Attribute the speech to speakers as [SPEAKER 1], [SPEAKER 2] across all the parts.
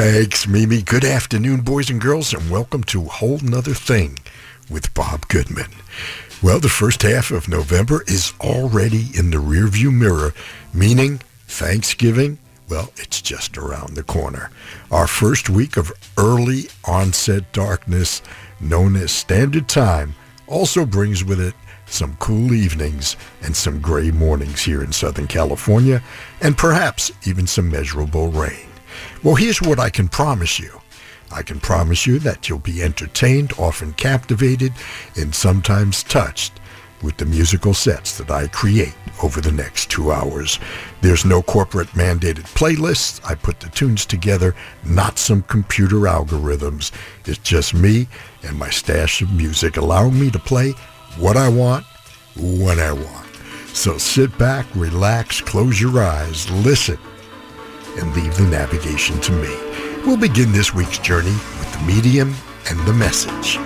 [SPEAKER 1] Thanks, Mimi. Good afternoon, boys and girls, and welcome to Whole Nother Thing with Bob Goodman. Well, the first half of November is already in the rearview mirror, meaning Thanksgiving, well, it's just around the corner. Our first week of early onset darkness, known as Standard Time, also brings with it some cool evenings and some gray mornings here in Southern California, and perhaps even some measurable rain. Well, here's what I can promise you. I can promise you that you'll be entertained, often captivated, and sometimes touched with the musical sets that I create over the next two hours. There's no corporate mandated playlists. I put the tunes together, not some computer algorithms. It's just me and my stash of music allowing me to play what I want, when I want. So sit back, relax, close your eyes, listen, and leave the navigation to me. We'll begin this week's journey with the medium and the message.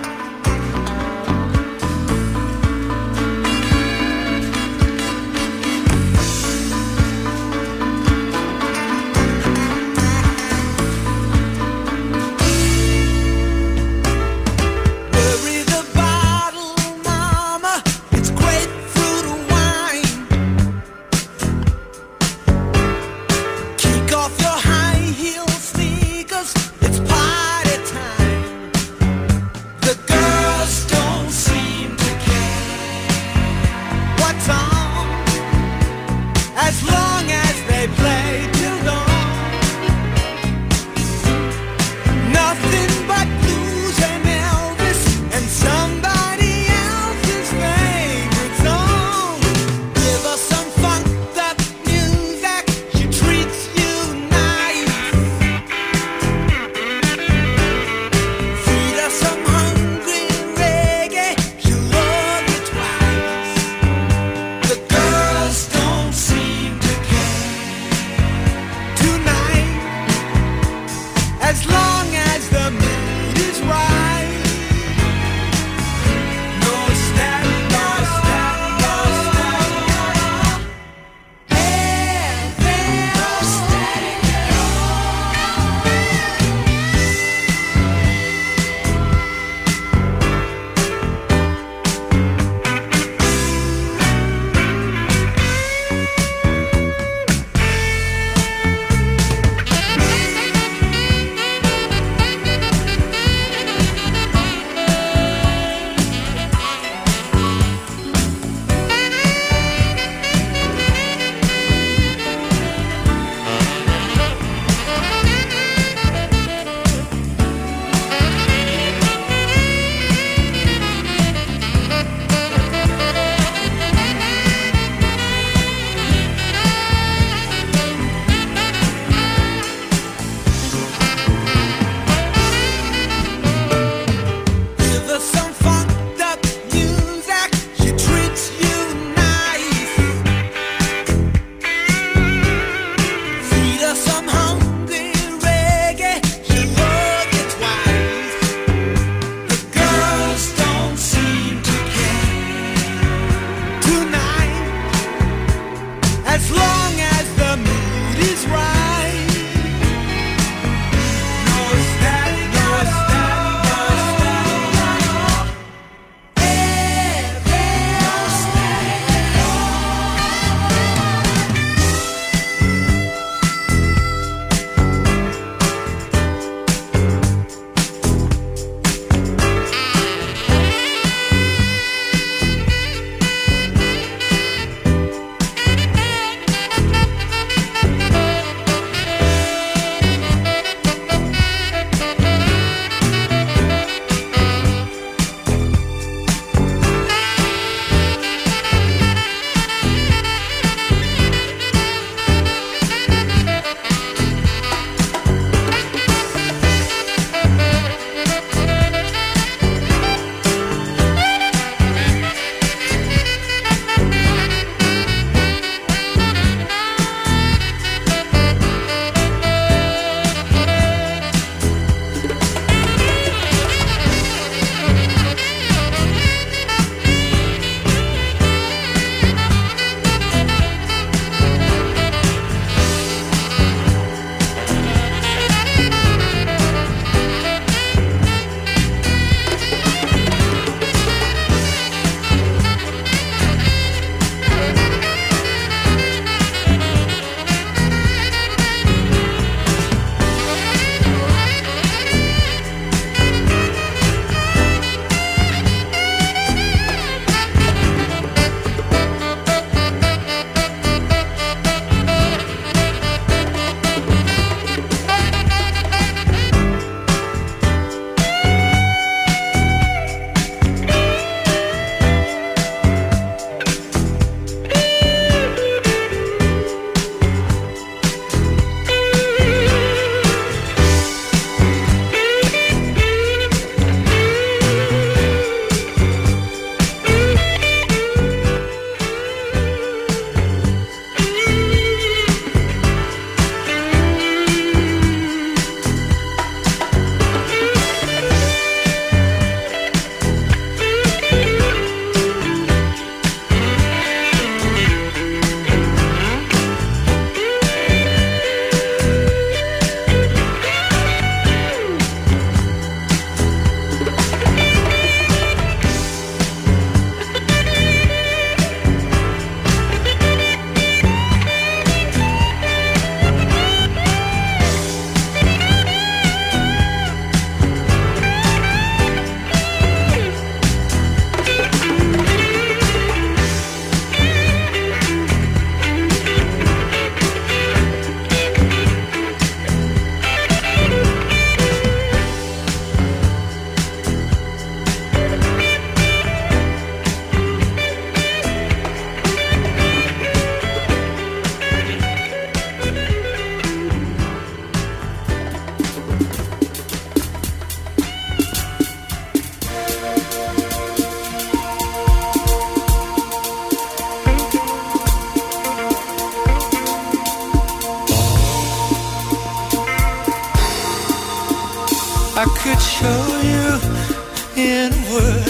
[SPEAKER 2] could show you in a word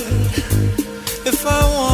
[SPEAKER 2] if I
[SPEAKER 1] want.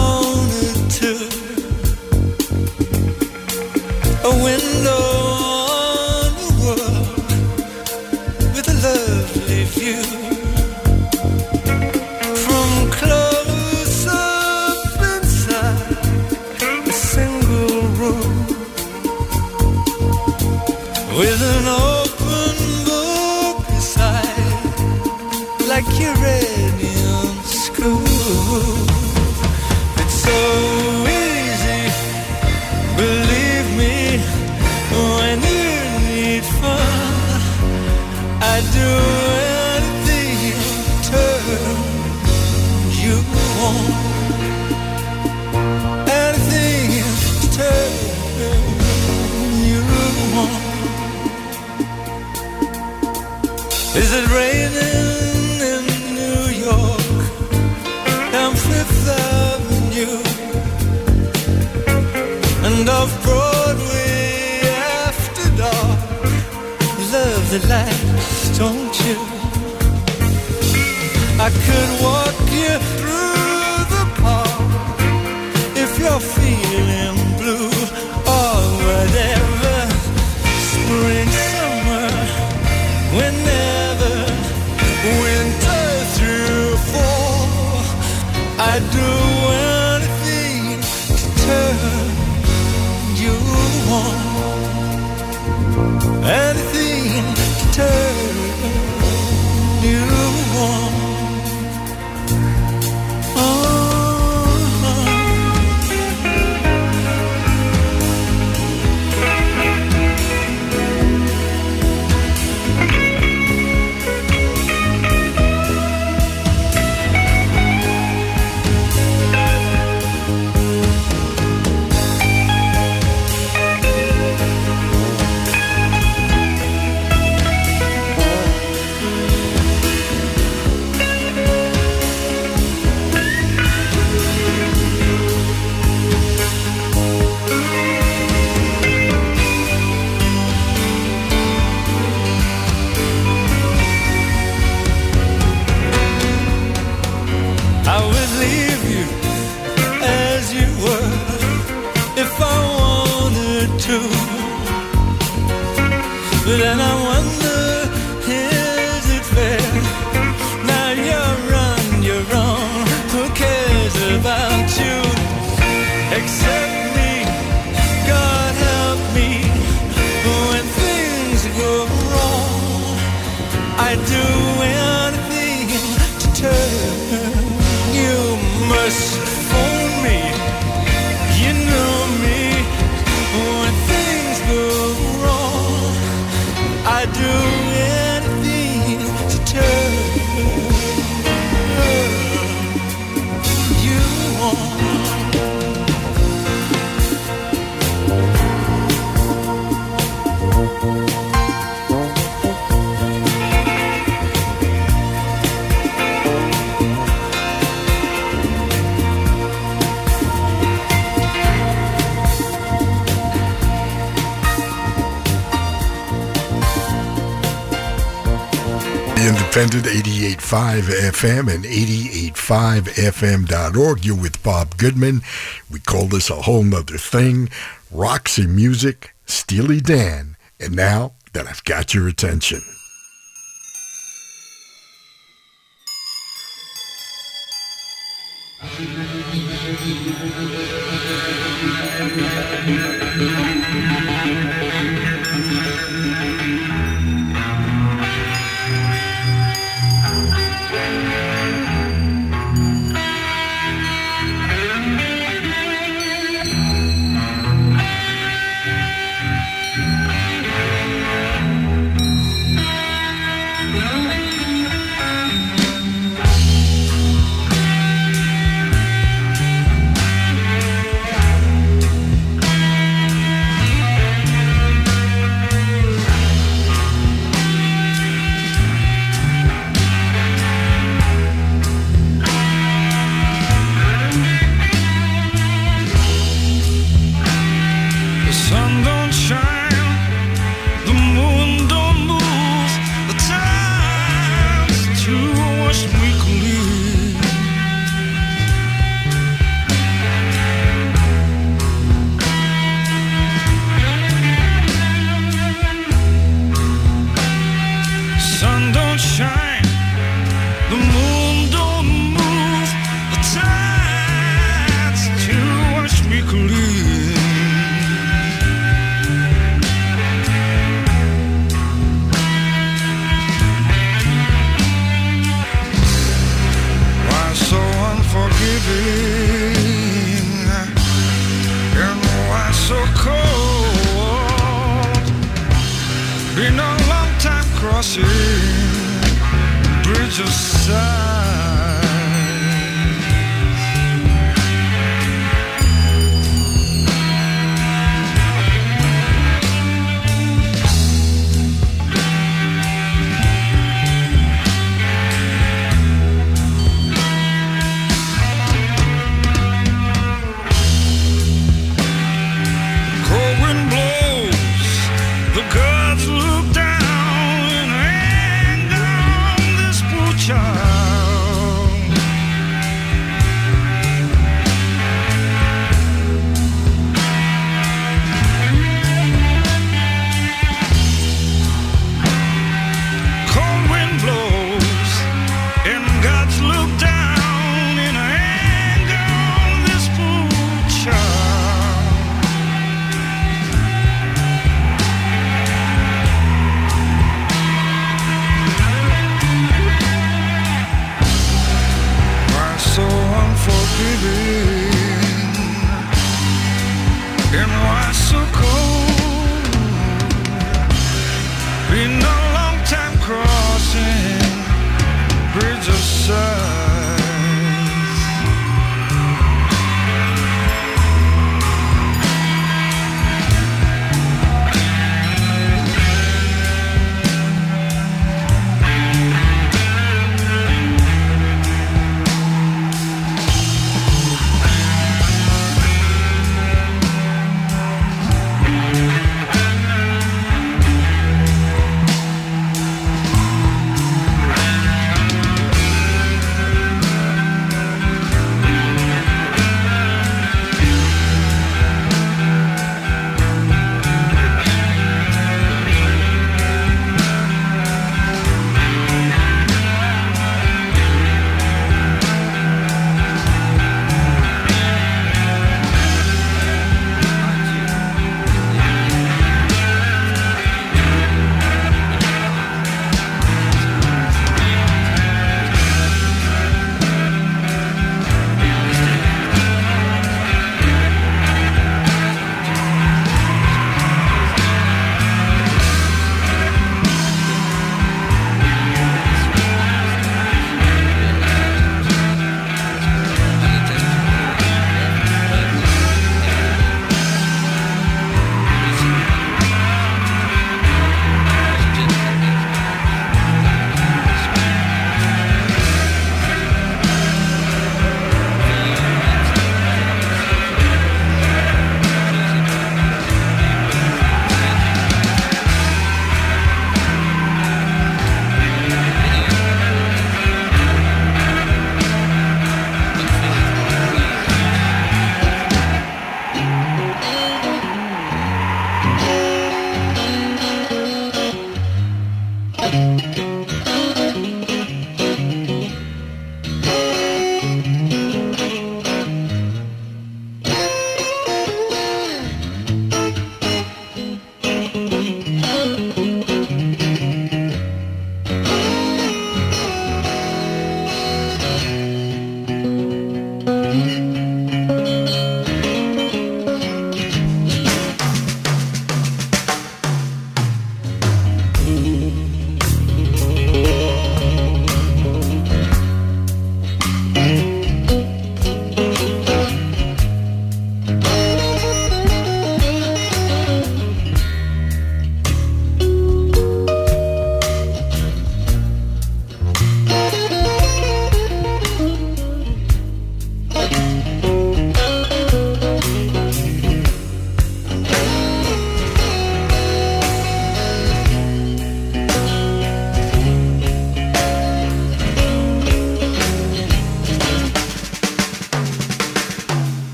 [SPEAKER 1] Independent 88.5 FM and 88.5fm.org. You're with Bob Goodman. We call this a whole nother thing. Roxy Music, Steely Dan, and now that I've got your attention.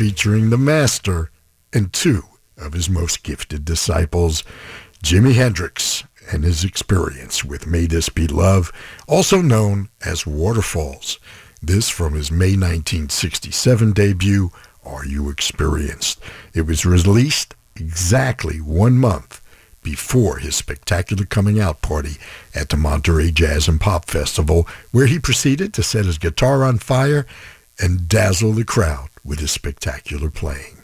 [SPEAKER 1] Featuring the master and two of his most gifted disciples, Jimi Hendrix and his experience with May This Be Love, also known as Waterfalls. This from his May 1967 debut, Are You Experienced? It was released exactly one month before his spectacular coming out party at the Monterey Jazz and Pop Festival, where he proceeded to set his guitar on fire and dazzle the crowd with his spectacular playing.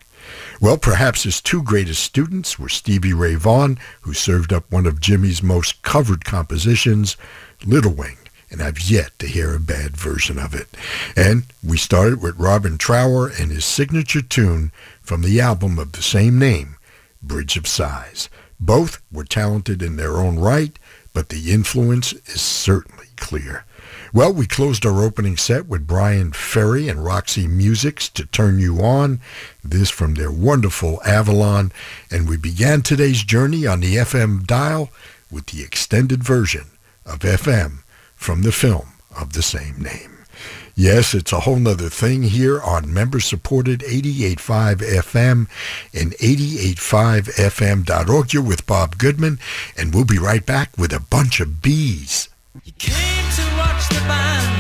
[SPEAKER 1] Well, perhaps his two greatest students were Stevie Ray Vaughan, who served up one of Jimi's most covered compositions, Little Wing, and I've yet to hear a bad version of it. And we started with Robin Trower and his signature tune from the album of the same name, Bridge of Sighs. Both were talented in their own right, but the influence is certainly clear. Well, we closed our opening set with Bryan Ferry and Roxy Musics to Turn You On, this from their wonderful Avalon, and we began today's journey on the FM dial with the extended version of FM from the film of the same name. Yes, it's a whole nother thing here on member-supported 88.5 FM and 88.5fm.org. You're with Bob Goodman, and we'll be right back with a bunch of bees.
[SPEAKER 3] You came to the band,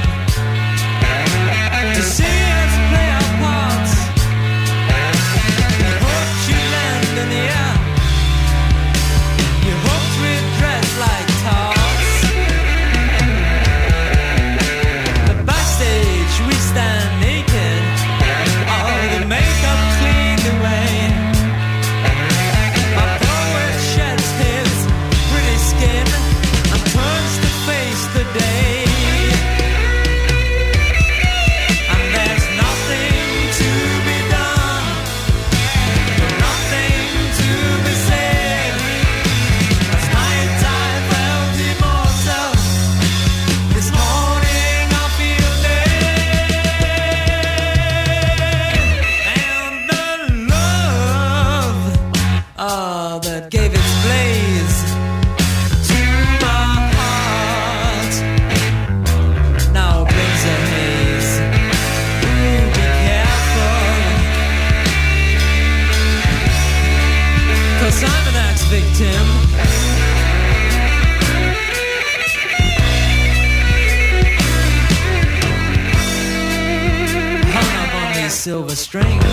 [SPEAKER 3] silver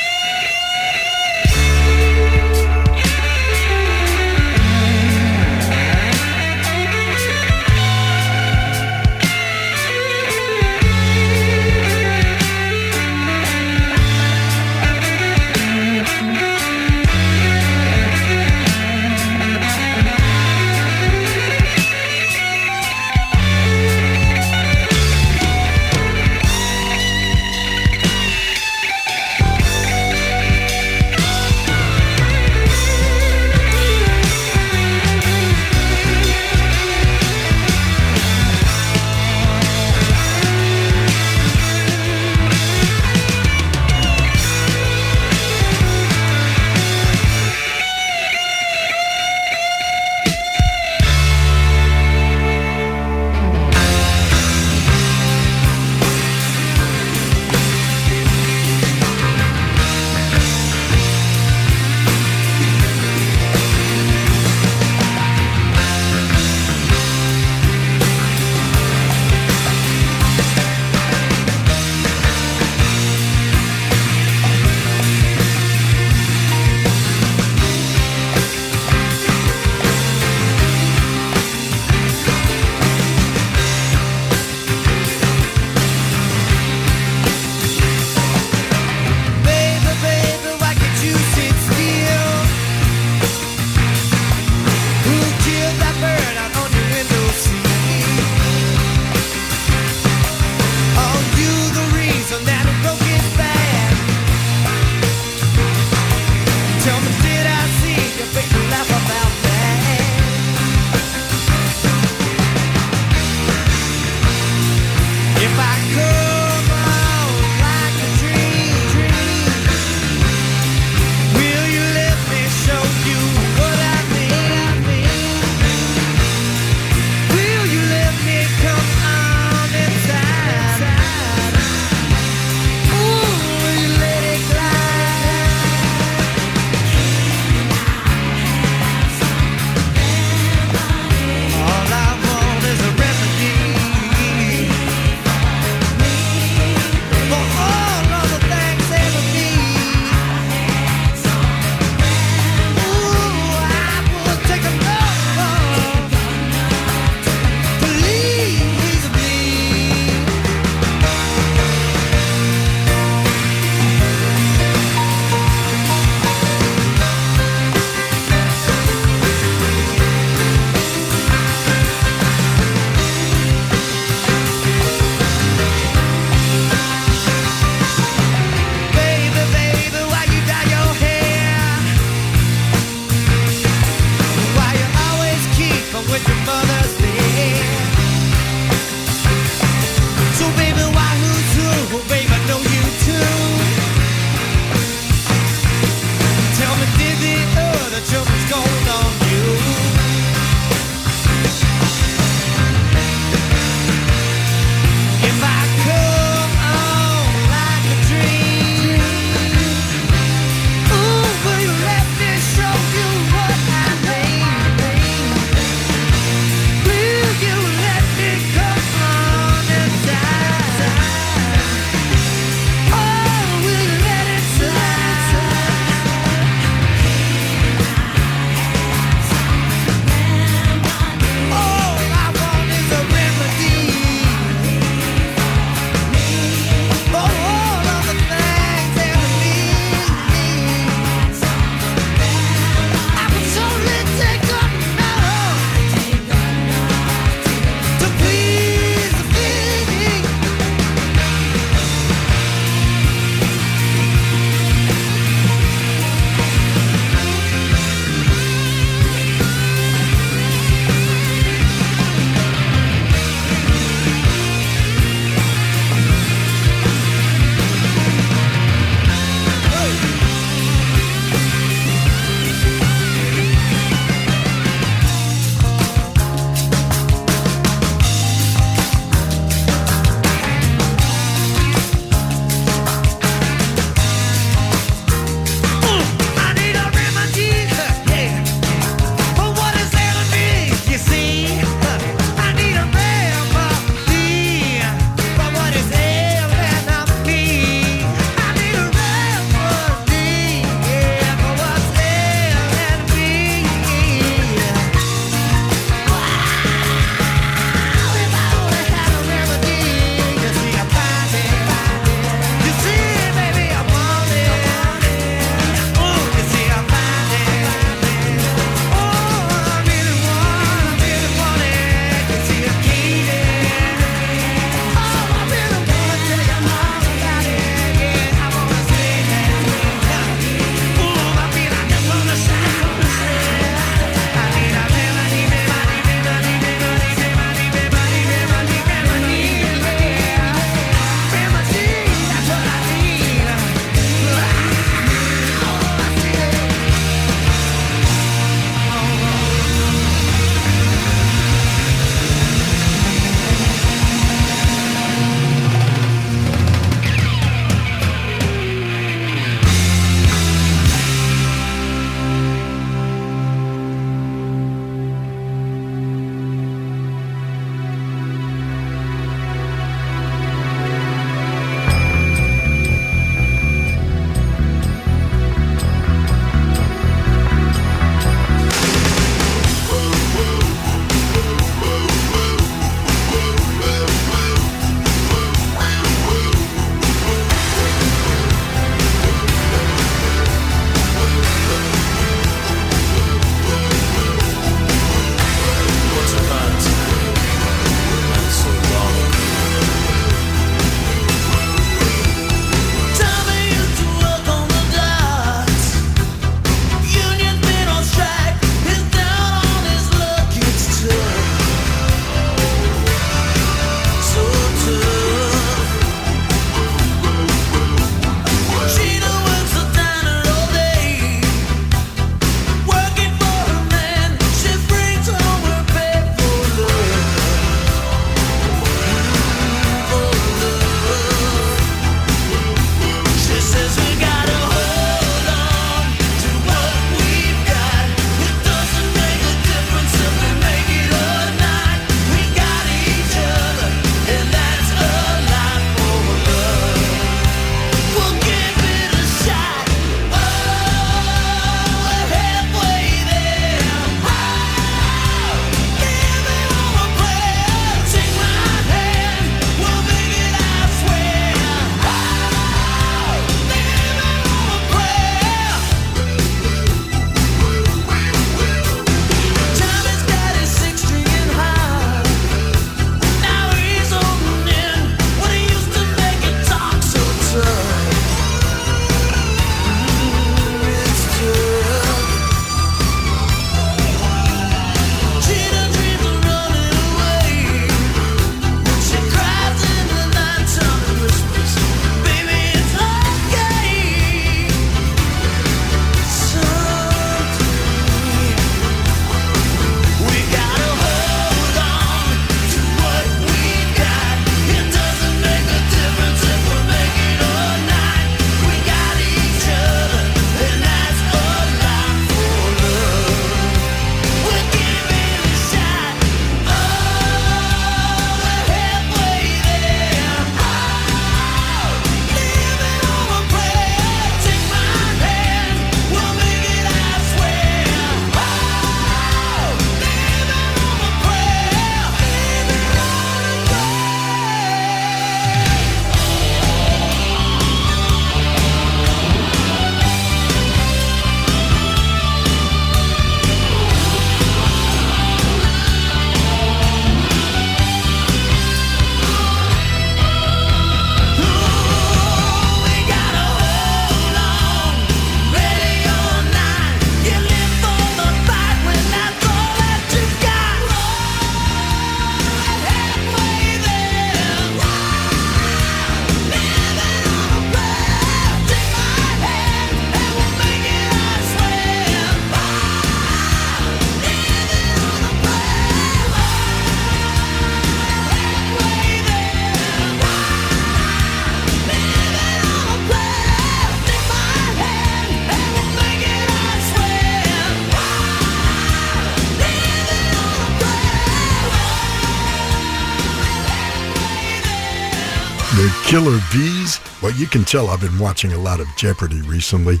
[SPEAKER 4] Killer Bees? Well, you can tell I've been watching a lot of Jeopardy recently.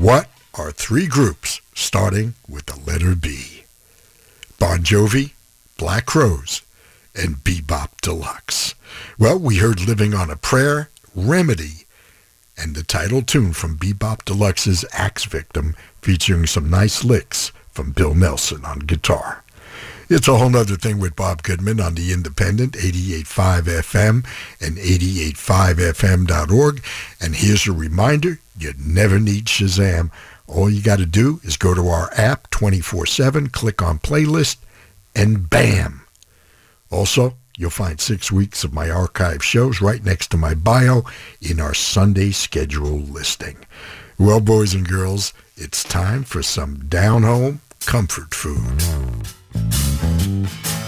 [SPEAKER 4] What are three groups starting with the letter B? Bon Jovi, Black Rose, and Bebop Deluxe. Well, we heard Living on a Prayer, Remedy, and the title tune from Bebop Deluxe's Axe Victim featuring some nice licks from Bill Nelson on guitar. It's a whole other thing with Bob Goodman on The Independent, 88.5 FM and 88.5fm.org. And here's a reminder, you never need Shazam. All you got to do is go to our app 24-7, click on playlist, and bam. Also, you'll find six weeks of my archive shows right next to my bio in our Sunday schedule listing. Well, boys and girls, it's time for some down-home comfort food.
[SPEAKER 5] Música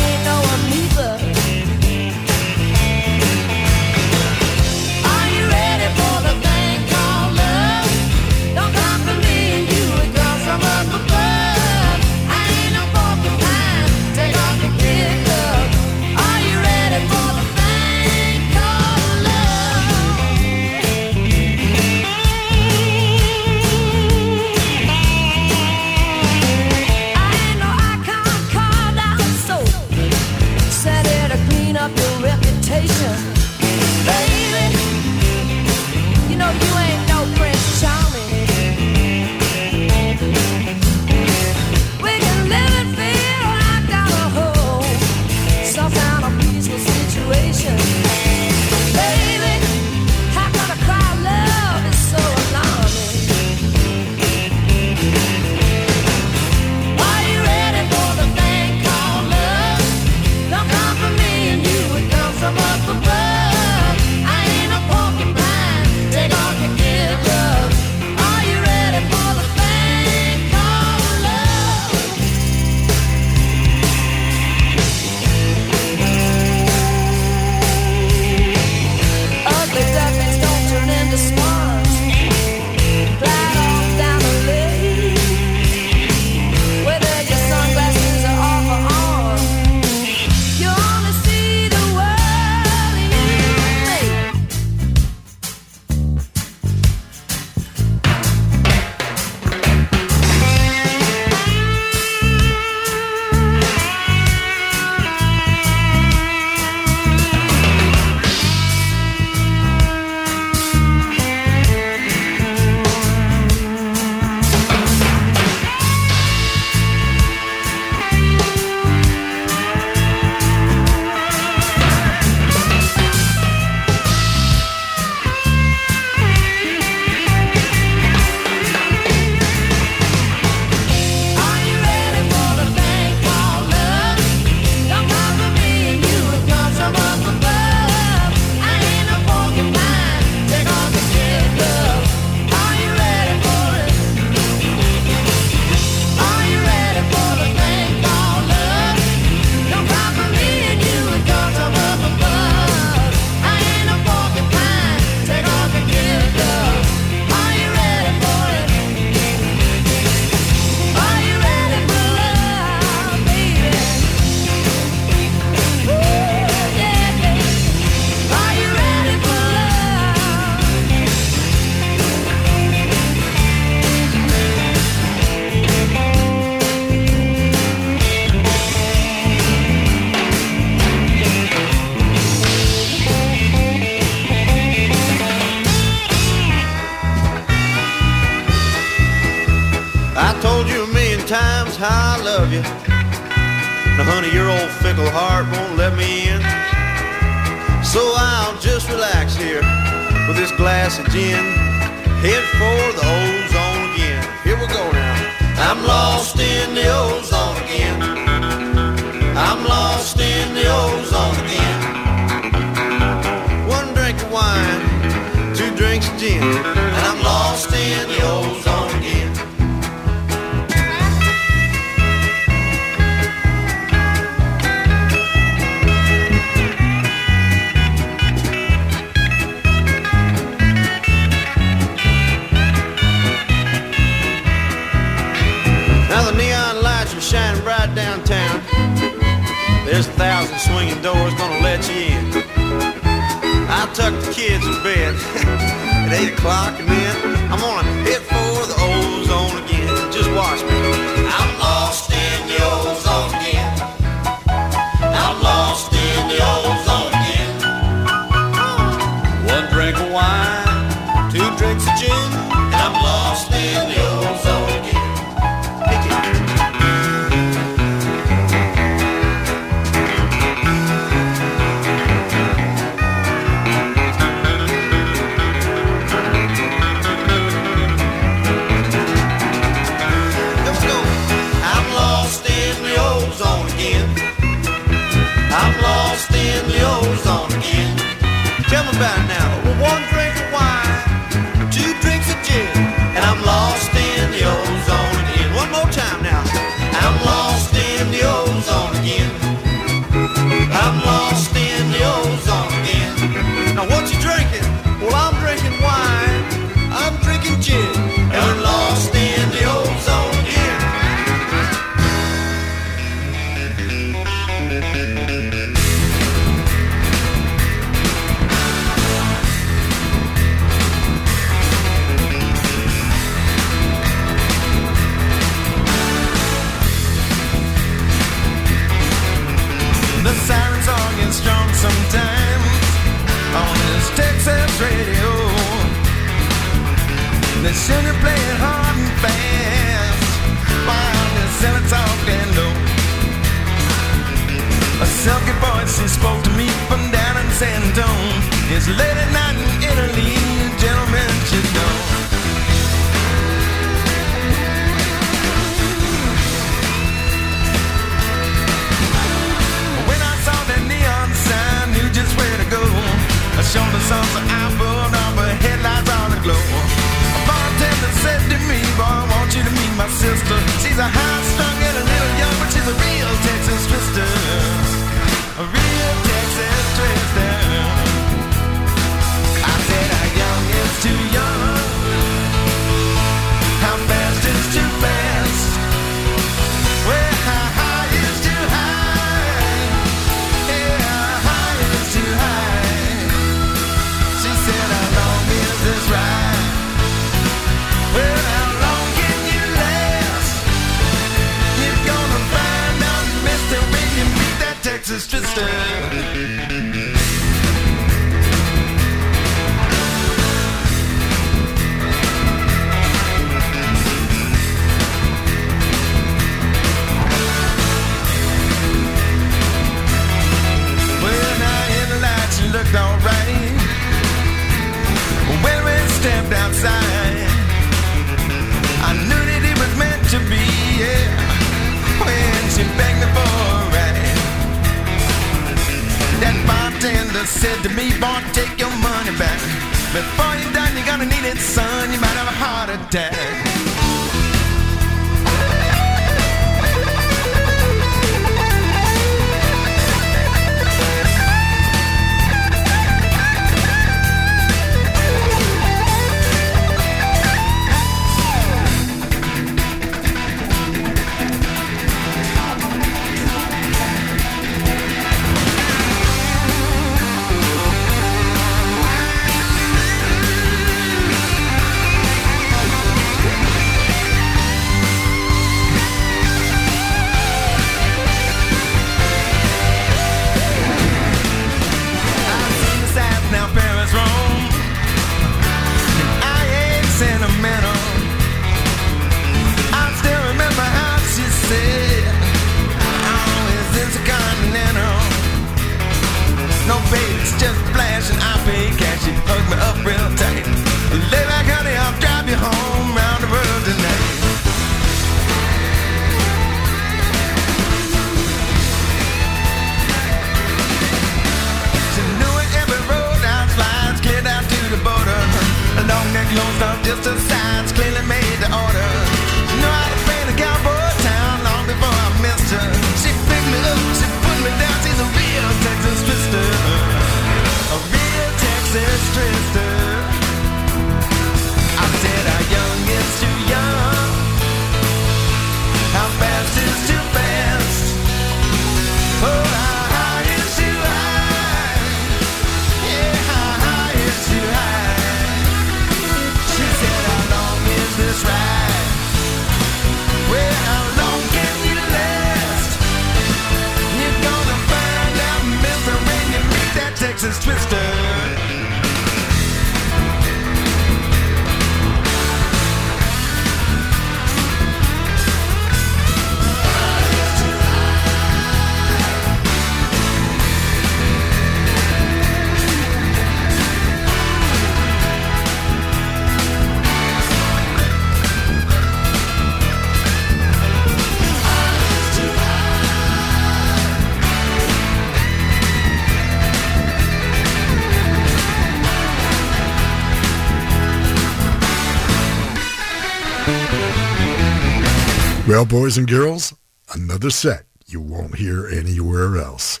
[SPEAKER 5] Well,
[SPEAKER 1] boys and girls, another set you won't hear anywhere else.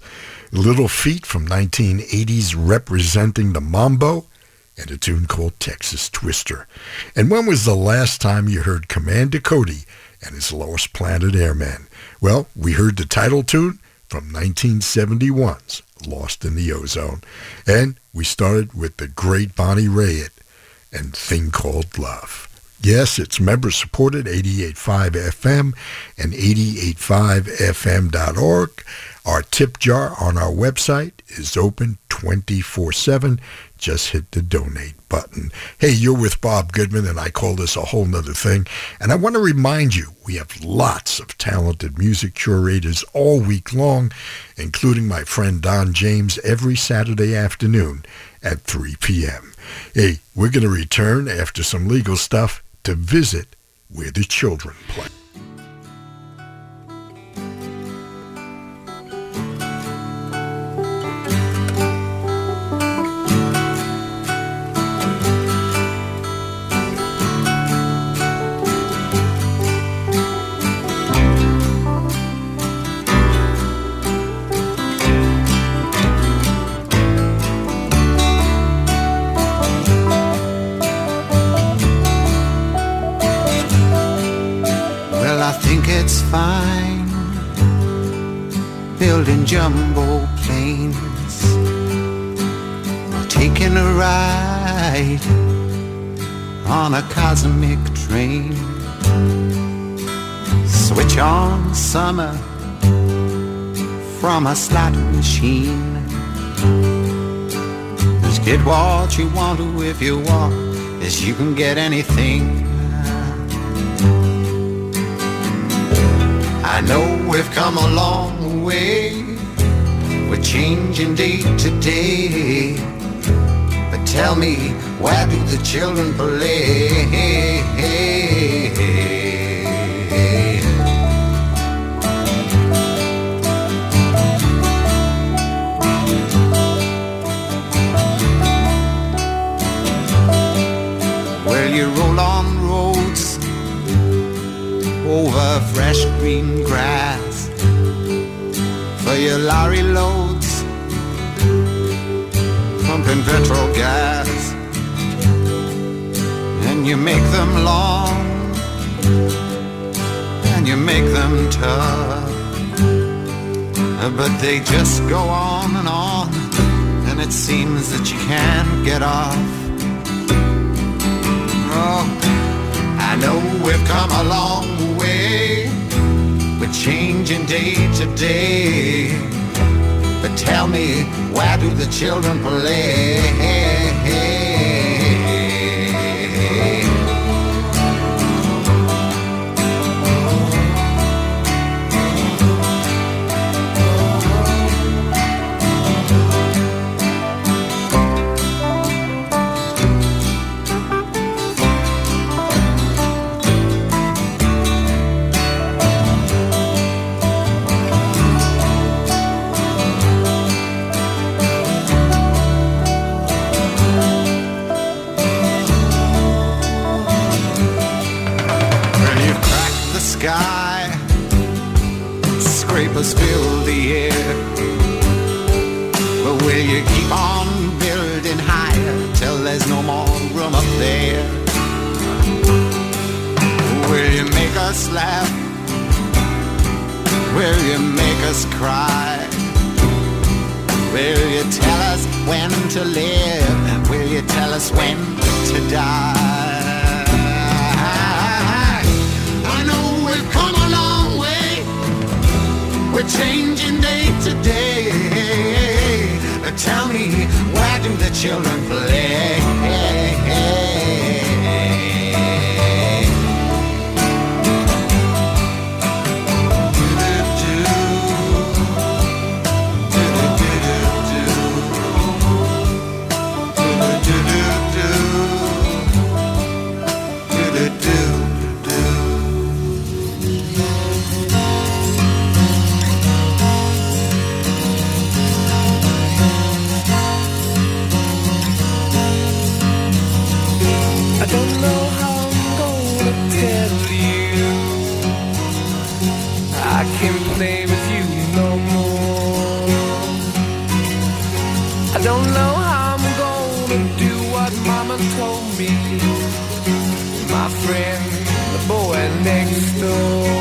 [SPEAKER 1] Little Feat from 1980s representing the mambo and a tune called Texas Twister. And when was the last time you heard Commander Cody and his Lost Planet Airmen? Well, we heard the title tune from 1971's Lost in the Ozone. And we started with the great Bonnie Raitt and Thing Called Love. Yes, it's member-supported 88.5 FM and 88.5fm.org. Our tip jar on our website is open 24-7. Just hit the donate button. Hey, you're with Bob Goodman, and I call this a whole nother thing. And I want to remind you, we have lots of talented music curators all week long, including my friend Don James every Saturday afternoon at 3 p.m. Hey, we're going to return after some legal stuff to visit where the children play.
[SPEAKER 6] Jumbo planes, taking a ride on a cosmic train. Switch on summer from a slot machine. Just get what you want to if you want, as you can get anything. I know we've come a long way. Changing day to day. But tell me, where do the children play? You roll on roads over fresh green grass for your lorry loads, pumping petrol gas, and you make them long and you make them tough, but they just go on and on, and it seems that you can't get off. Oh, I know we've come a long way. We're changing day to day. But tell me, where do the children play? Us when to die? I know we've come a long way. We're changing day to day. But tell me, where do the children play?
[SPEAKER 7] Next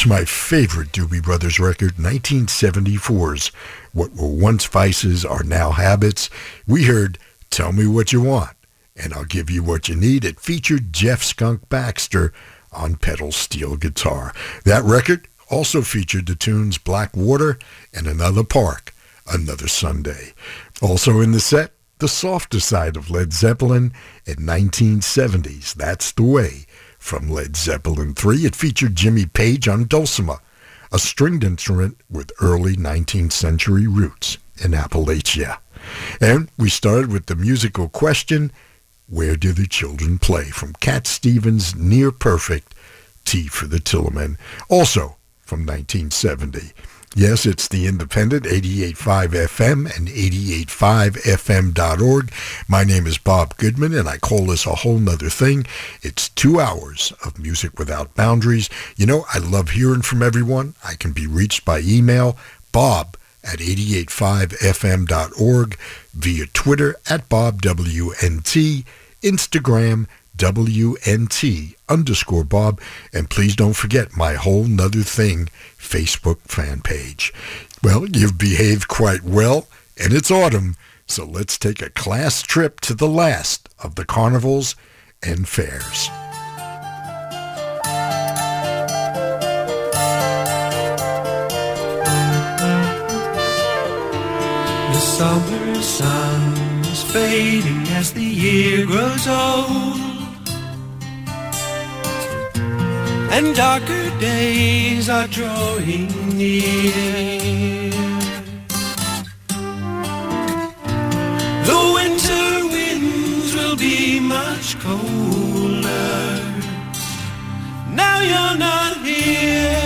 [SPEAKER 1] Perhaps my favorite Doobie Brothers record, 1974's What Were Once Vices Are Now Habits. We heard Tell Me What You Want, and I'll Give You What You Need. It featured Jeff Skunk Baxter on pedal steel guitar. That record also featured the tunes Black Water and Another Park, Another Sunday. Also in the set, the softer side of Led Zeppelin in 1970s. That's the way. From Led Zeppelin III, it featured Jimmy Page on dulcimer, a stringed instrument with early 19th century roots in Appalachia. And we started with the musical question, Where Do the Children Play? from Cat Stevens' Near Perfect, Tea for the Tillerman, also from 1970. Yes, it's the independent 88.5 FM and 88.5FM.org. My name is Bob Goodman, and I call this a whole nother thing. It's two hours of music without boundaries. You know, I love hearing from everyone. I can be reached by email, bob at 885fm.org, via Twitter at BobWNT, Instagram, WNT underscore Bob, and please don't forget my whole nother thing Facebook fan page. Well, you've behaved quite well, and it's autumn, so let's take a class trip to the last of the carnivals and fairs.
[SPEAKER 8] The summer sun is fading as the year grows old. And darker days are drawing near. The winter winds will be much colder. Now you're not here.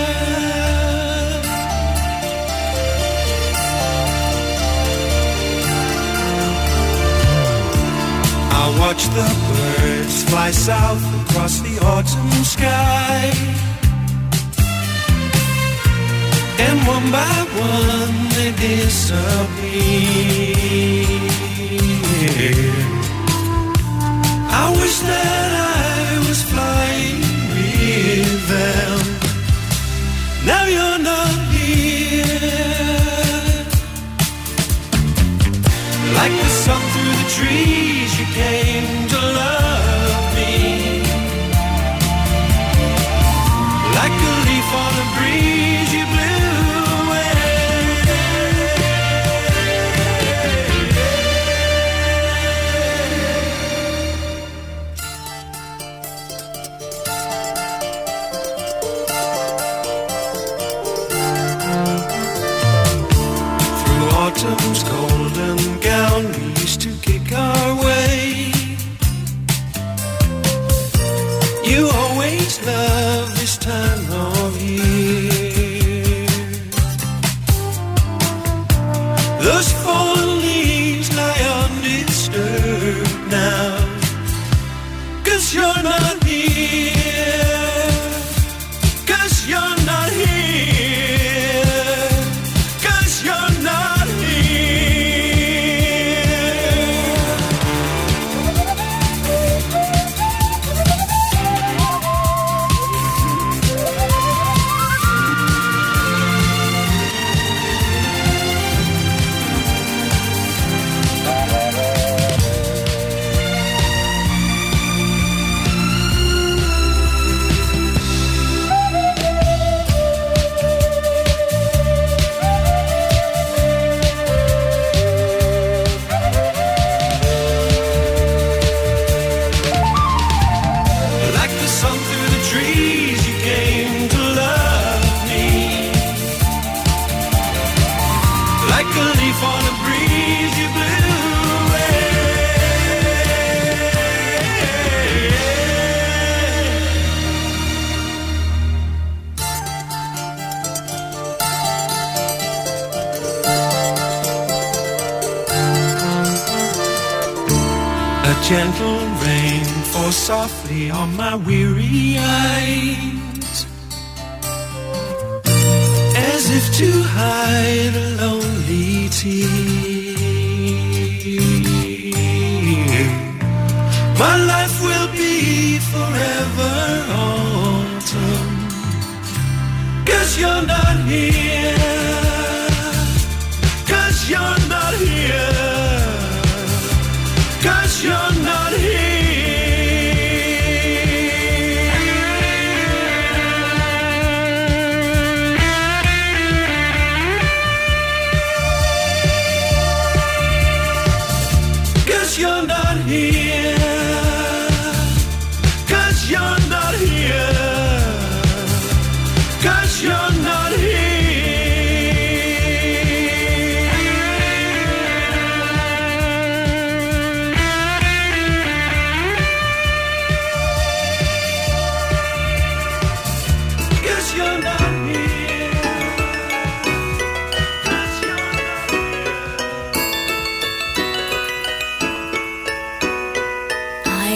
[SPEAKER 8] I watch the birds fly south across the autumn sky. And one by one they disappear. I wish that I was flying with them. Now you're not here. Like the sun through the trees, you came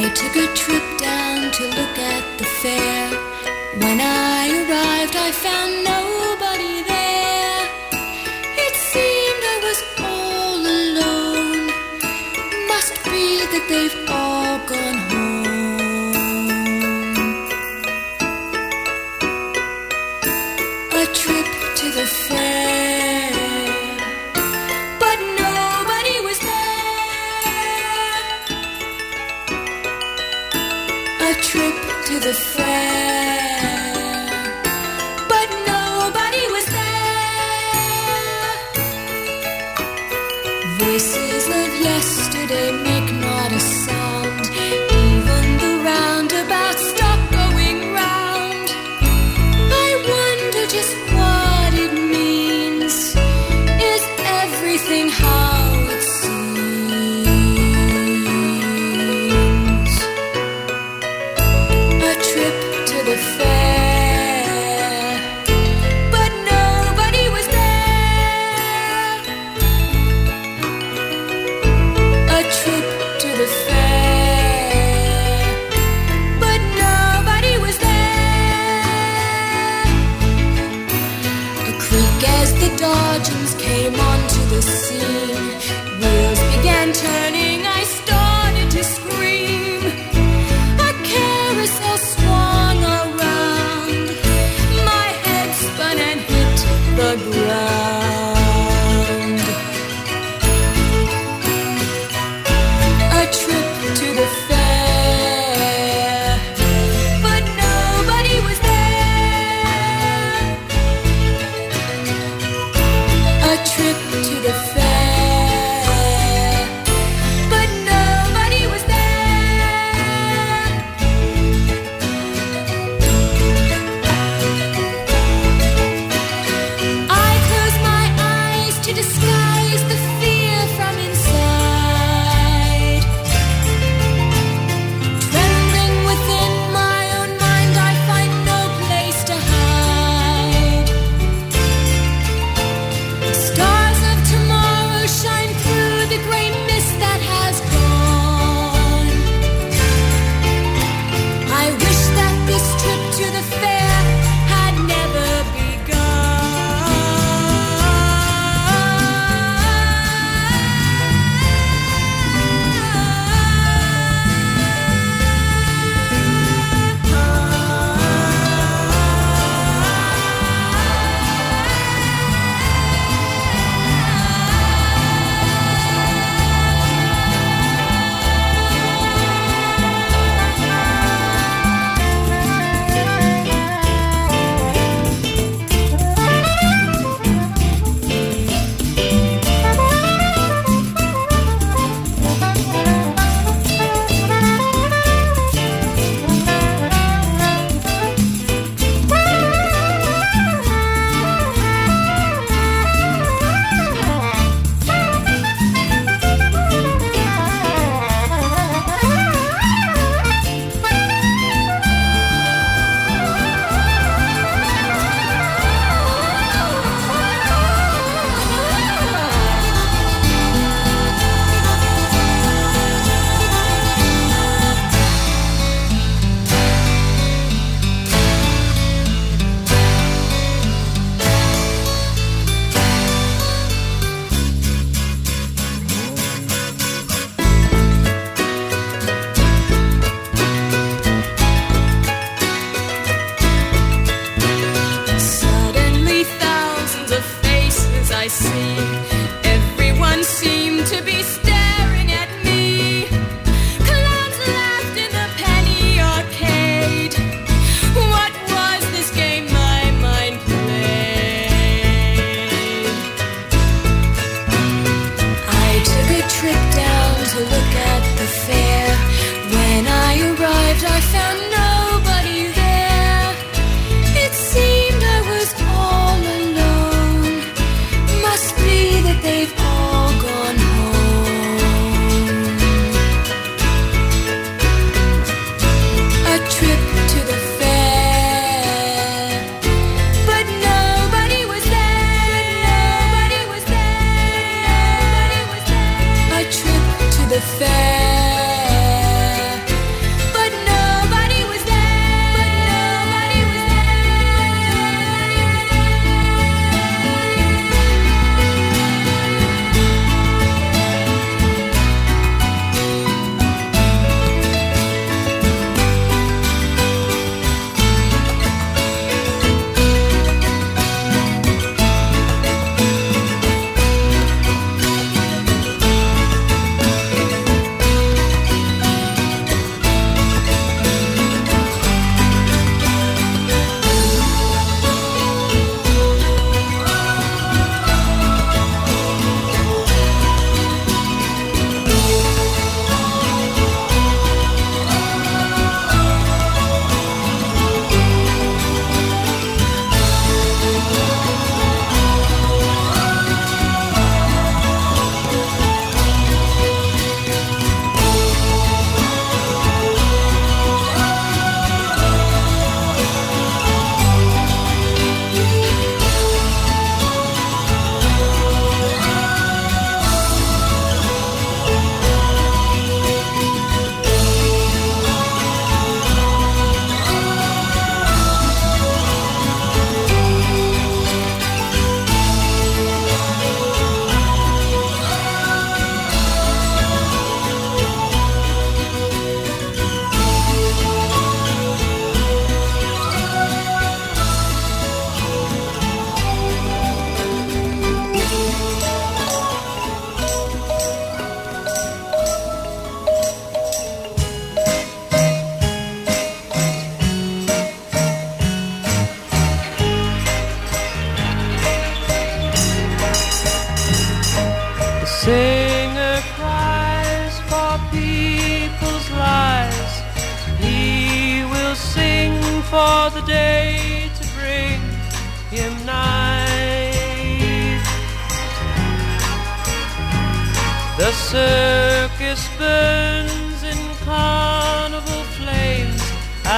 [SPEAKER 4] I took a trip down to look at the fair. When I arrived, I found no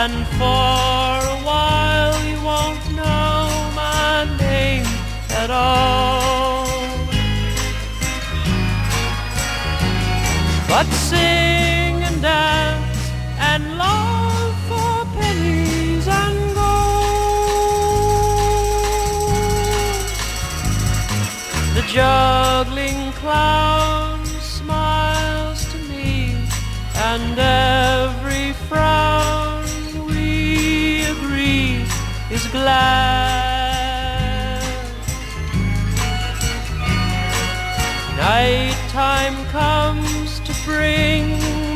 [SPEAKER 4] and
[SPEAKER 3] for a while you won't know my name at all. But sing and dance and love for pennies and gold. The juggling clown Nighttime comes to bring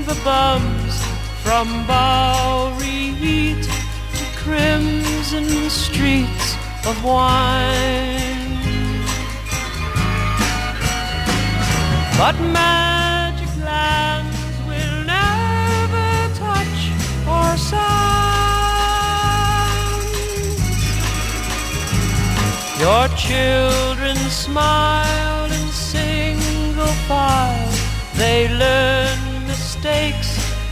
[SPEAKER 3] the bums from Bowery heat to crimson streets of wine. But magic Your children smile in single file. They learn mistakes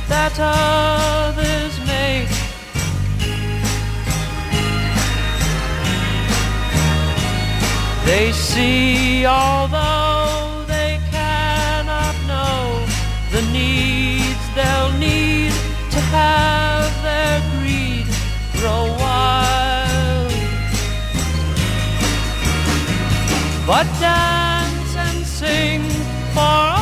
[SPEAKER 3] that others make. They see, although But dance and sing for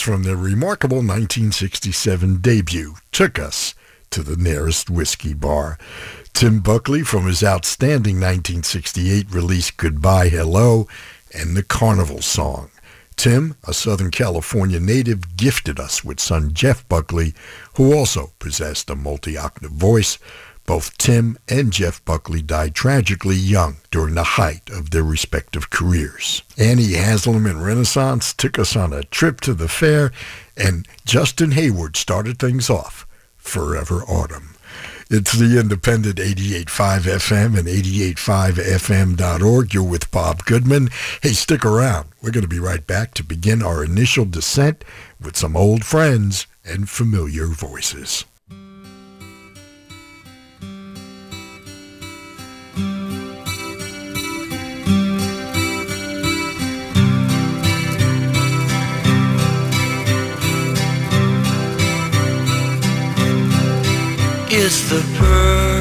[SPEAKER 1] From their remarkable 1967 debut took us to the nearest whiskey bar. Tim Buckley from his outstanding 1968 release Goodbye Hello and the Carnival Song. Tim, a Southern California native, gifted us with son Jeff Buckley, who also possessed a multi-octave voice. Both Tim and Jeff Buckley died tragically young during the height of their respective careers. Annie Haslam and Renaissance took us on a trip to the fair, and Justin Hayward started things off. Forever Autumn. It's the independent 88.5 FM and 88.5FM.org. You're with Bob Goodman. Hey, stick around. We're going to be right back to begin our initial descent with some old friends and familiar voices.
[SPEAKER 9] Is the perfect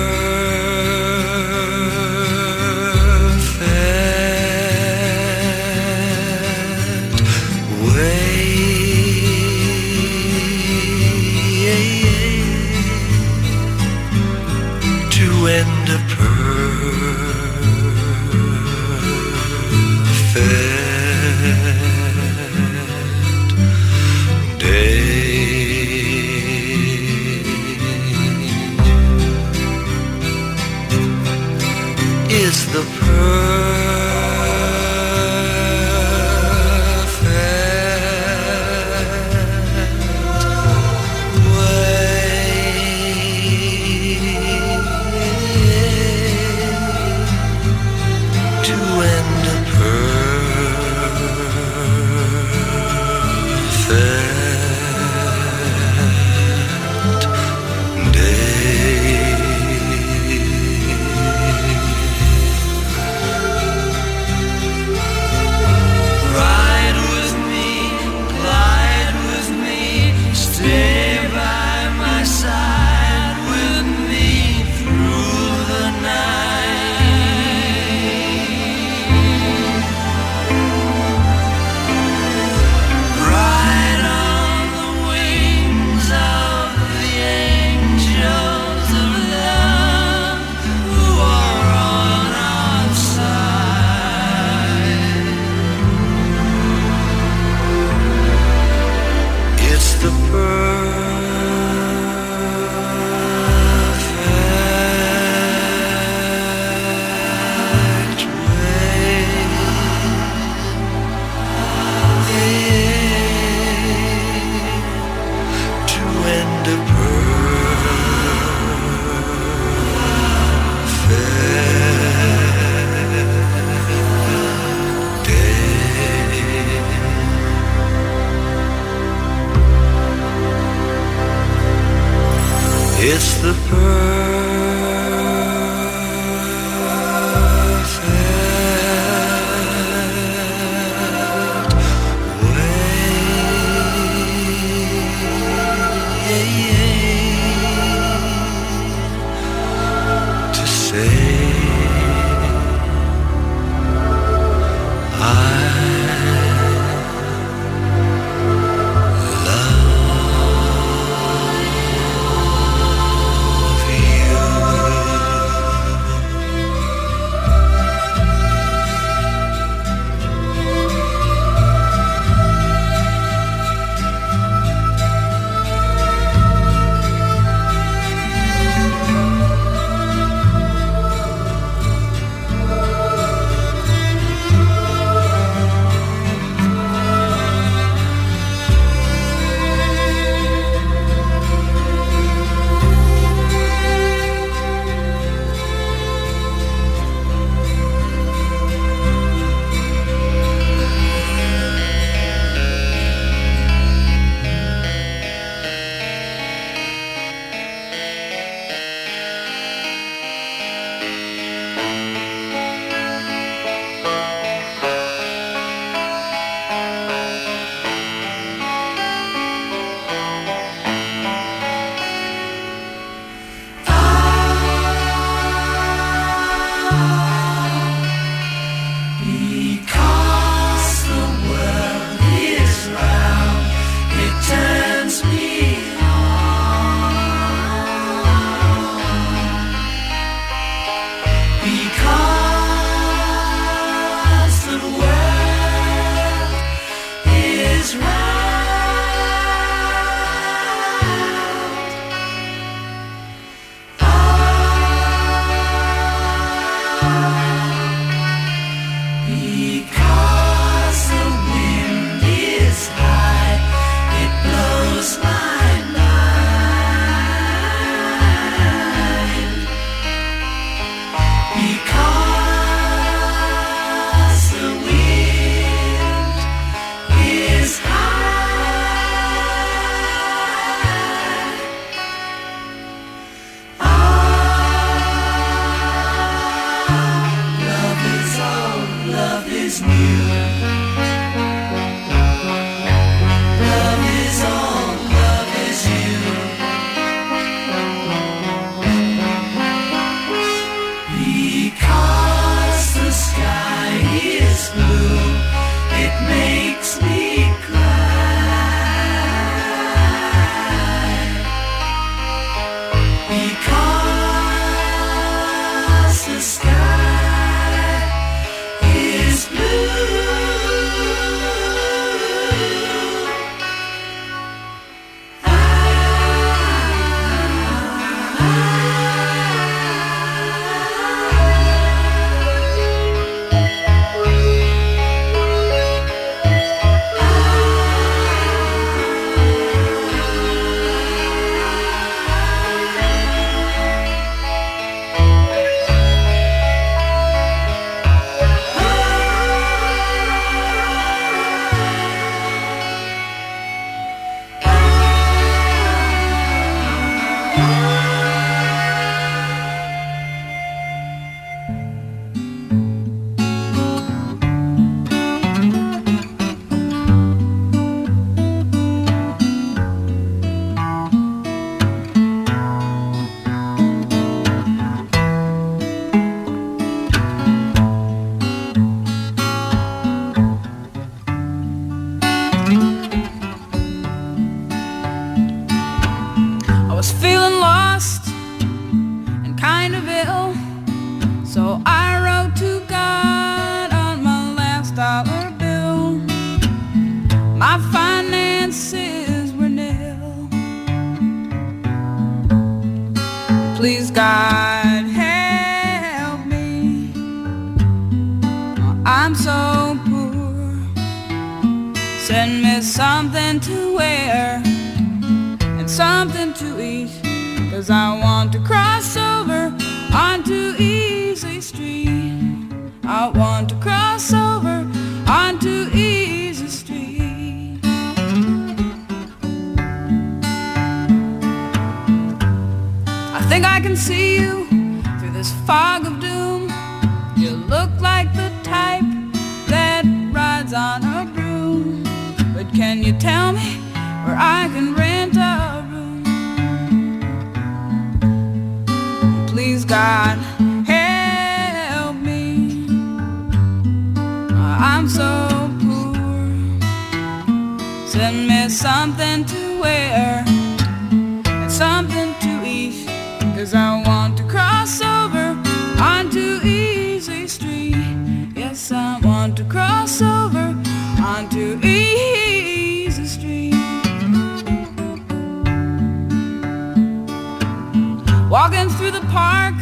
[SPEAKER 10] Walking through the park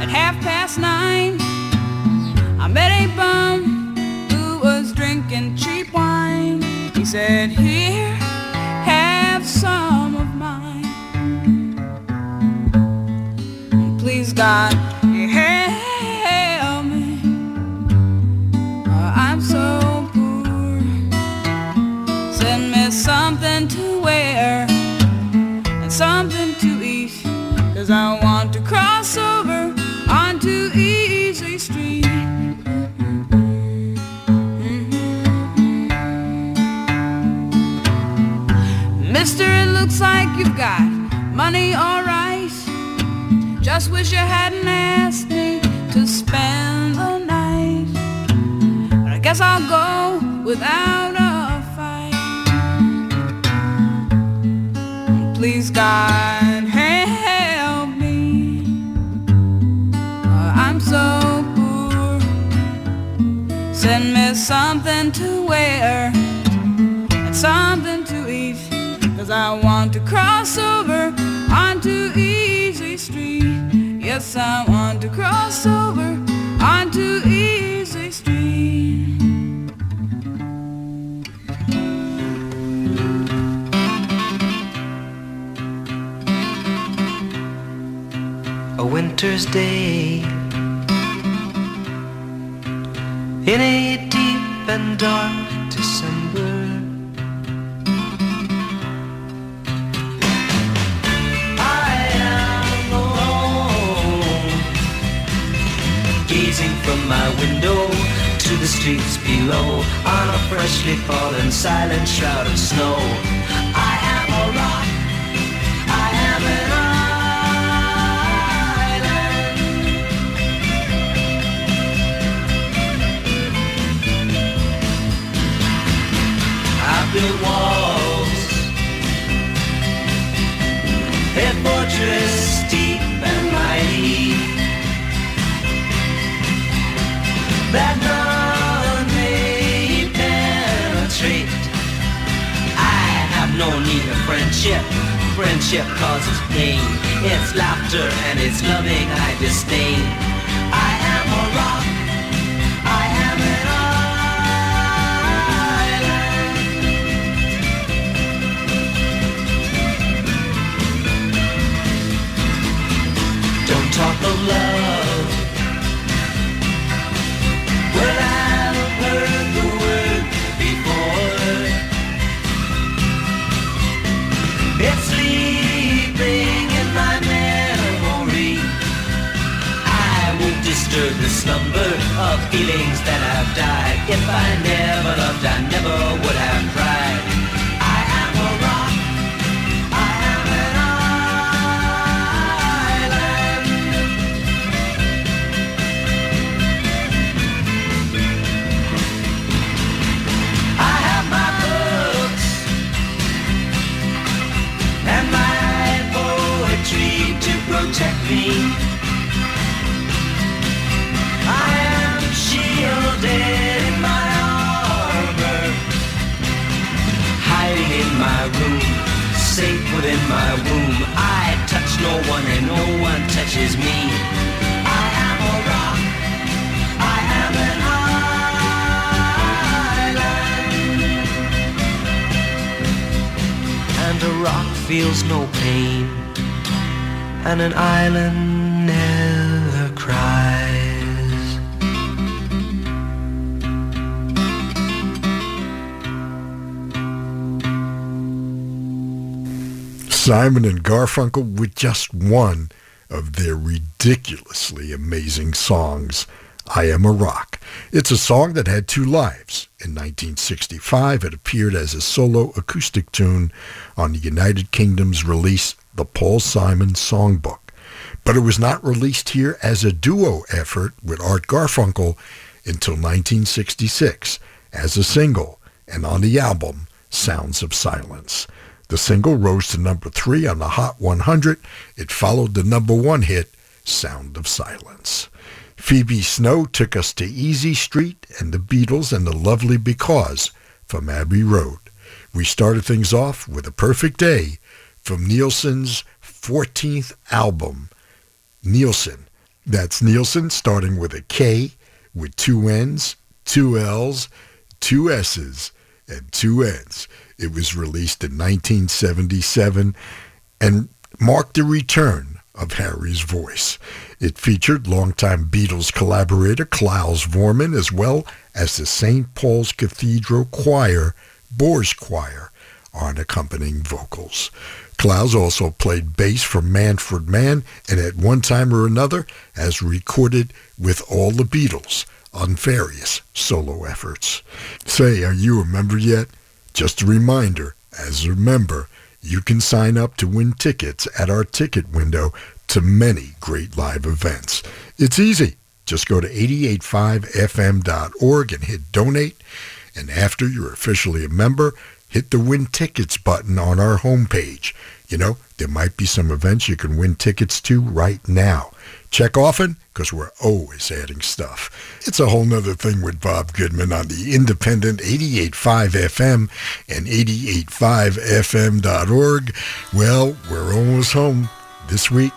[SPEAKER 10] at half past nine, I met a bum who was drinking cheap wine. He said, Here, have some of mine. Please, God, Cause I want to cross over onto Easy Street. Mister, it looks like you've got money, alright. Just wish you hadn't asked me to spend the night. But I guess I'll go without a fight. Please, God, Send me something to wear and something to eat. Cause I want to cross over onto Easy Street. Yes, I want to cross over onto Easy Street.
[SPEAKER 11] a winter's day in a deep and dark December. I am alone, gazing from my window to the streets below on a freshly fallen silent shroud of snow. Built walls, a fortress deep and mighty that none may penetrate. I have no need of friendship. Friendship causes pain. It's laughter and it's loving I disdain. I am a rock. Talk of love. Well, I've heard the word before. It's sleeping in my memory. I won't disturb the slumber of feelings that have died. If I never loved, I never would have tried. Protect me. I am shielded in my armor, hiding in my room, safe within my womb. I touch no one and no one touches me. I am a rock. I am an island. And a rock feels no pain. And an island never cries.
[SPEAKER 1] Simon and Garfunkel with just one of their ridiculously amazing songs, I Am a Rock. It's a song that had two lives. In 1965, it appeared as a solo acoustic tune on the United Kingdom's release, The Paul Simon Songbook. But it was not released here as a duo effort with Art Garfunkel until 1966 as a single and on the album Sounds of Silence. The single rose to number three on the Hot 100. It followed the number one hit, Sound of Silence. Phoebe Snow took us to Easy Street and the Beatles and the Lovely Because from Abbey Road. We started things off with a perfect day from Nilsson's 14th album, Knnillssonn. That's Nilsson starting with a K with two N's, two L's, two S's, and two N's. It was released in 1977 and marked the return of Harry's voice. It featured longtime Beatles collaborator Klaus Voormann as well as the St. Paul's Cathedral Choir, Boers Choir, on accompanying vocals. Klaus also played bass for Manfred Mann and at one time or another has recorded with all the Beatles on various solo efforts. Say, are you a member yet? Just a reminder, as a member, you can sign up to win tickets at our ticket window to many great live events. It's easy. Just go to 885fm.org and hit donate. And after you're officially a member, hit the win tickets button on our homepage. You know, there might be some events you can win tickets to right now. Check often because we're always adding stuff. It's a whole nother thing with Bob Goodman on the independent 88.5 FM and 88.5fm.org. Well, we're almost home. This week,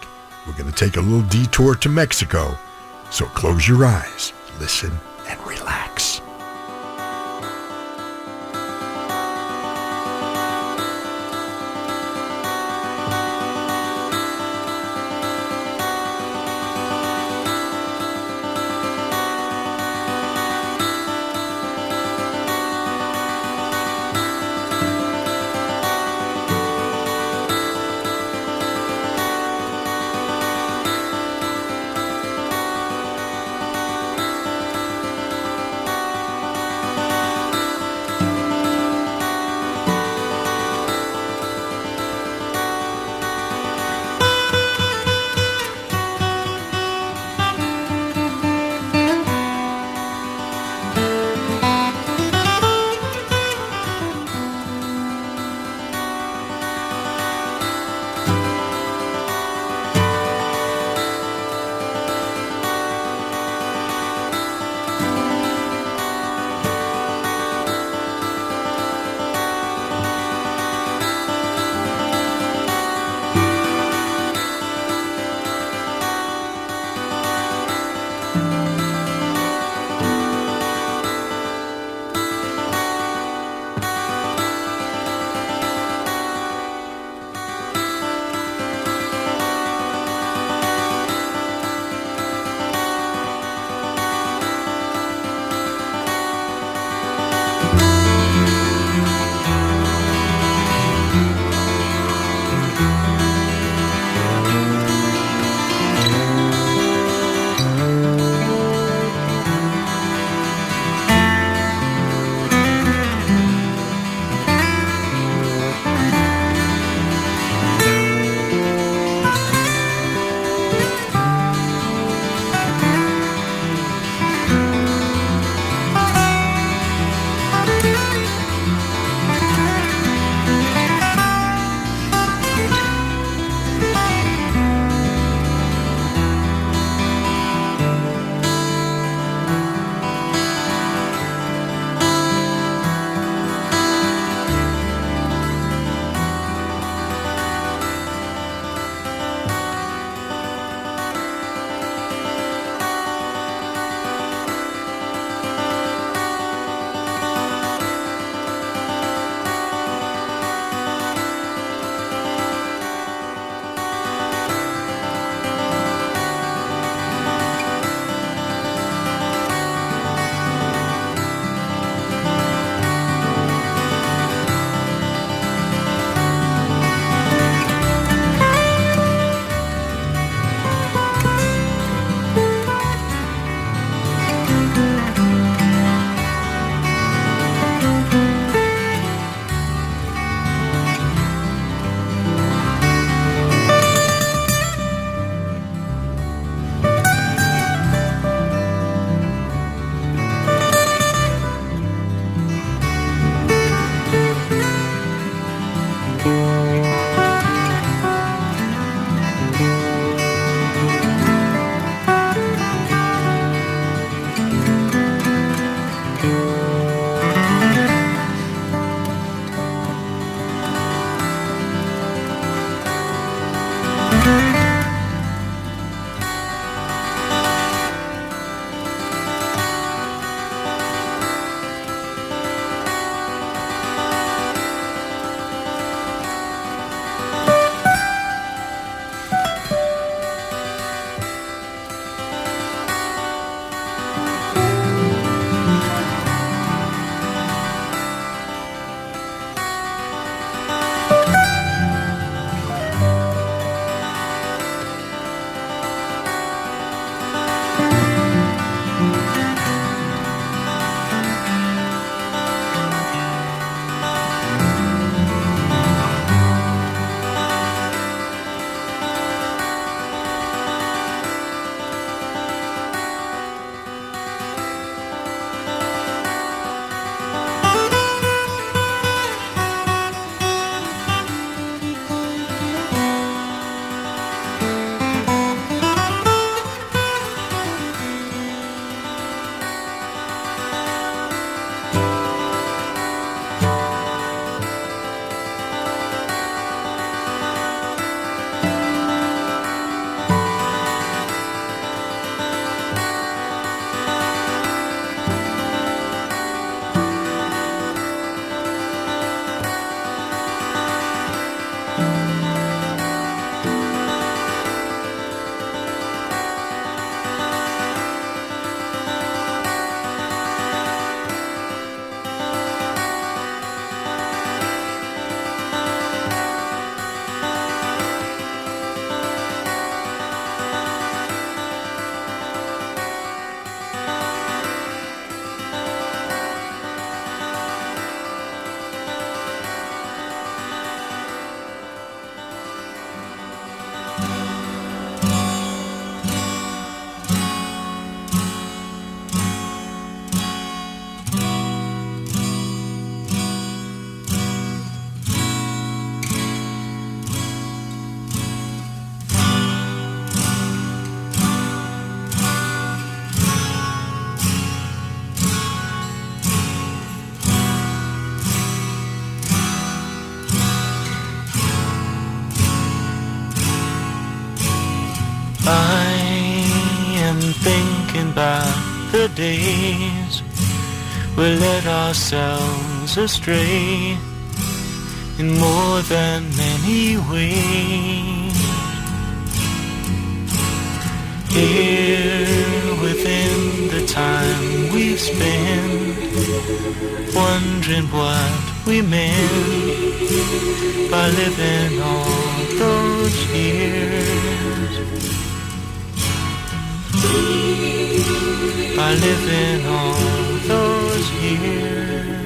[SPEAKER 1] we're going to take a little detour to Mexico. So close your eyes, listen, and relax.
[SPEAKER 9] ourselves astray in more than any way. Here within the time we've spent, wondering what we meant by living all those years. By living all those years.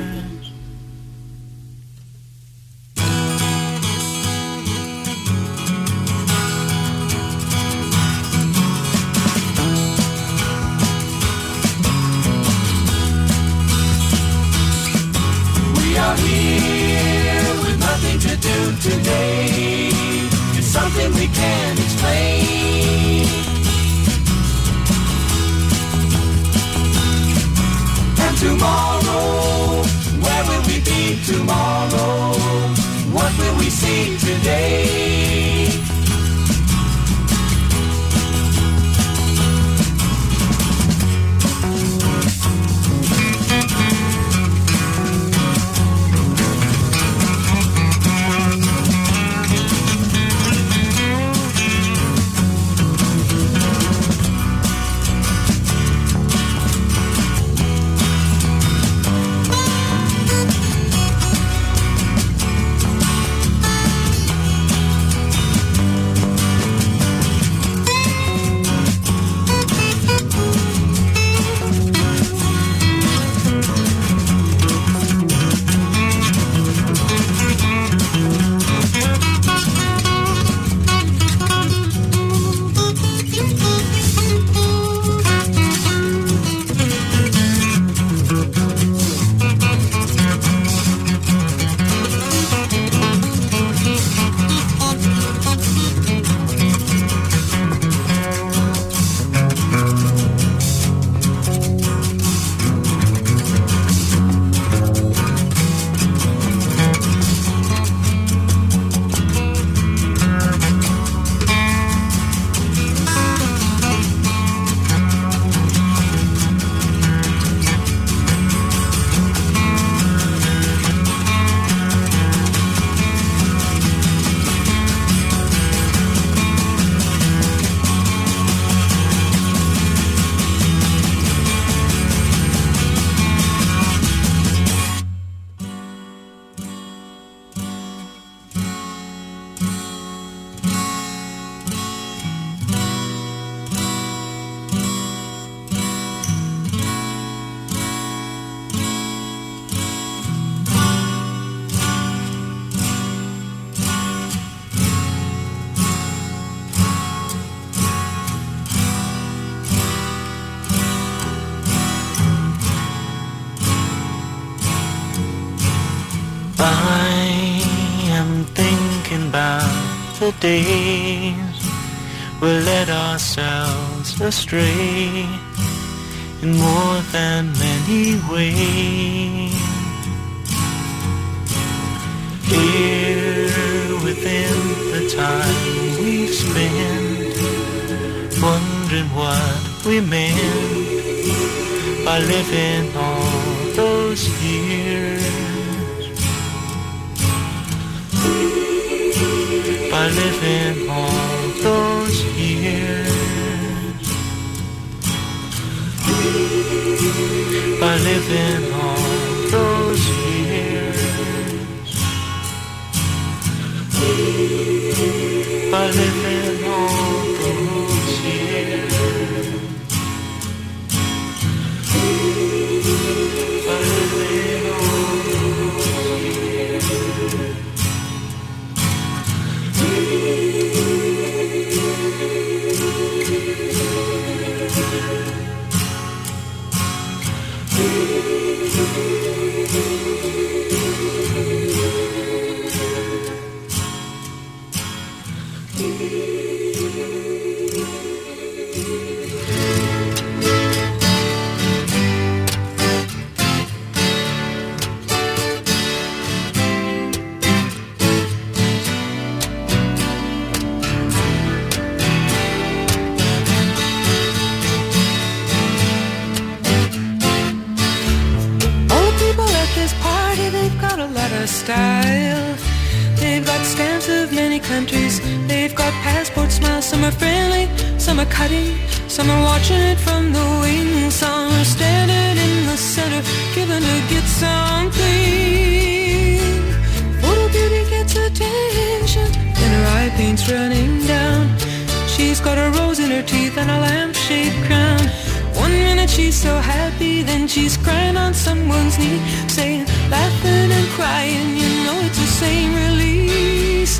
[SPEAKER 3] Crying, you know it's the same release.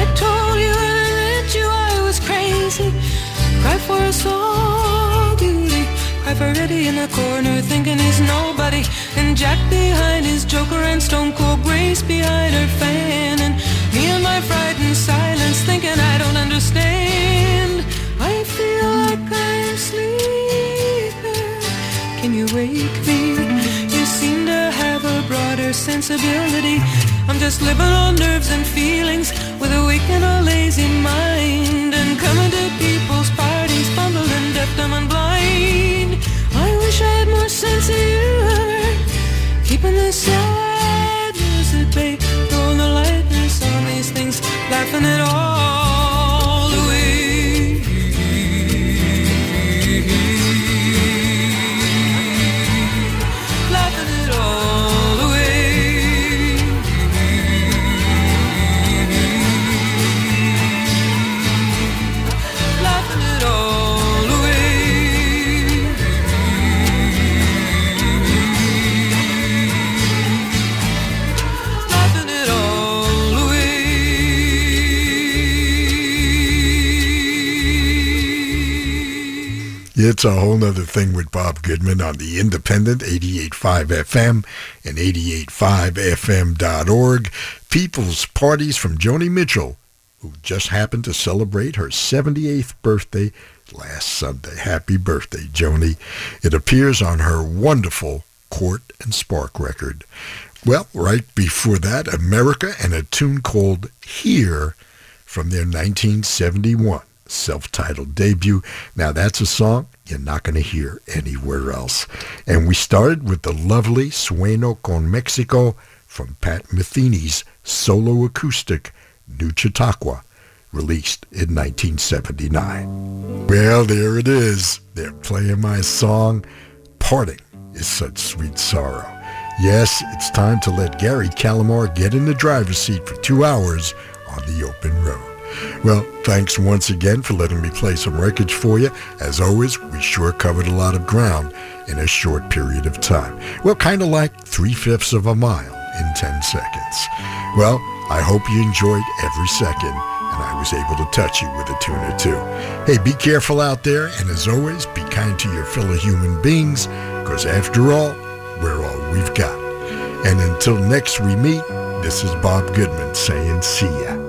[SPEAKER 3] I told you when I met you I was crazy. Cry for a soul beauty. Cry for Eddie in the corner, thinking he's nobody. And Jack behind his joker and Stone Cold Grace behind her fan. And me and my frightened silence, thinking I don't understand. I feel like I'm sleeping. Can you wake sensibility. I'm just living on nerves and feelings with a weak and a lazy mind. And coming to people's parties, fumbling, deaf, dumb, and blind. I wish I had more sense of humor. Keeping the sadness at bay, throwing the lightness on these things, laughing it all
[SPEAKER 1] It's a whole nother thing with Bob Goodman on the Independent 88.5 FM and 88.5fm.org. People's Parties from Joni Mitchell, who just happened to celebrate her 78th birthday last Sunday. Happy birthday, Joni. It appears on her wonderful Court and Spark record. Well, right before that, America and a tune called Here from their 1971 self-titled debut. Now that's a song you're not going to hear anywhere else. And we started with the lovely Sueno con Mexico from Pat Metheny's solo acoustic New Chautauqua, released in 1979. Well, there it is. They're playing my song, Parting is Such Sweet Sorrow. Yes, it's time to let Gary Calamar get in the driver's seat for two hours on the open road. Well, thanks once again for letting me play some records for you. As always, we sure covered a lot of ground in a short period of time. Well, kind of like three-fifths of a mile in 10 seconds. Well, I hope you enjoyed every second and I was able to touch you with a tune or two. Hey, be careful out there, and as always, be kind to your fellow human beings, because after all, we're all we've got. And until next we meet, this is Bob Goodman saying see ya.